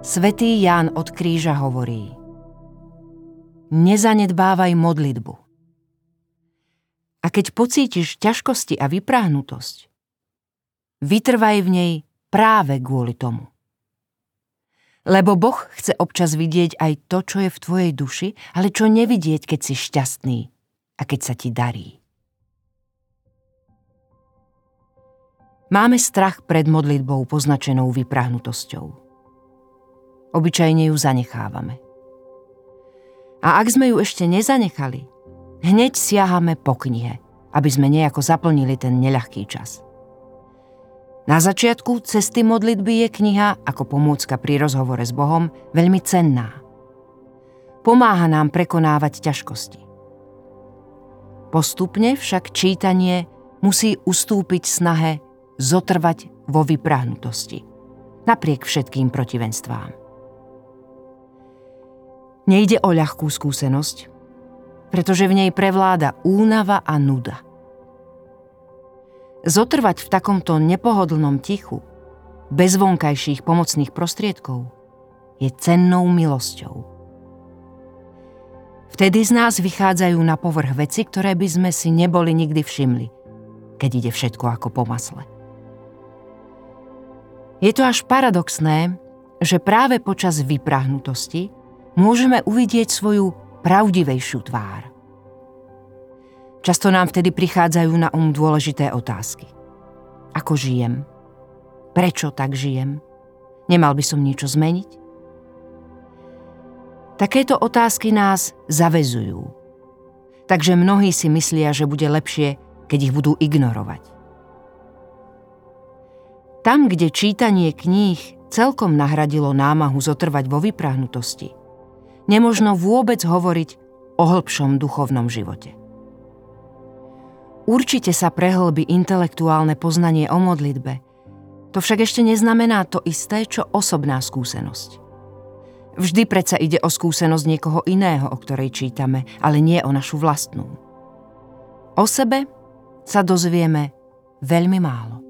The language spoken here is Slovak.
Svetý Ján od kríža hovorí Nezanedbávaj modlitbu. A keď pocítiš ťažkosti a vypráhnutosť, vytrvaj v nej práve kvôli tomu. Lebo Boh chce občas vidieť aj to, čo je v tvojej duši, ale čo nevidieť, keď si šťastný a keď sa ti darí. Máme strach pred modlitbou poznačenou vyprahnutosťou obyčajne ju zanechávame. A ak sme ju ešte nezanechali, hneď siahame po knihe, aby sme nejako zaplnili ten neľahký čas. Na začiatku cesty modlitby je kniha ako pomôcka pri rozhovore s Bohom veľmi cenná. Pomáha nám prekonávať ťažkosti. Postupne však čítanie musí ustúpiť snahe zotrvať vo vyprahnutosti, napriek všetkým protivenstvám. Nejde o ľahkú skúsenosť, pretože v nej prevláda únava a nuda. Zotrvať v takomto nepohodlnom tichu, bez vonkajších pomocných prostriedkov, je cennou milosťou. Vtedy z nás vychádzajú na povrch veci, ktoré by sme si neboli nikdy všimli, keď ide všetko ako po masle. Je to až paradoxné, že práve počas vyprahnutosti môžeme uvidieť svoju pravdivejšiu tvár. Často nám vtedy prichádzajú na um dôležité otázky. Ako žijem? Prečo tak žijem? Nemal by som niečo zmeniť? Takéto otázky nás zavezujú. Takže mnohí si myslia, že bude lepšie, keď ich budú ignorovať. Tam, kde čítanie kníh celkom nahradilo námahu zotrvať vo vyprahnutosti, nemožno vôbec hovoriť o hĺbšom duchovnom živote. Určite sa prehlbí intelektuálne poznanie o modlitbe, to však ešte neznamená to isté, čo osobná skúsenosť. Vždy predsa ide o skúsenosť niekoho iného, o ktorej čítame, ale nie o našu vlastnú. O sebe sa dozvieme veľmi málo.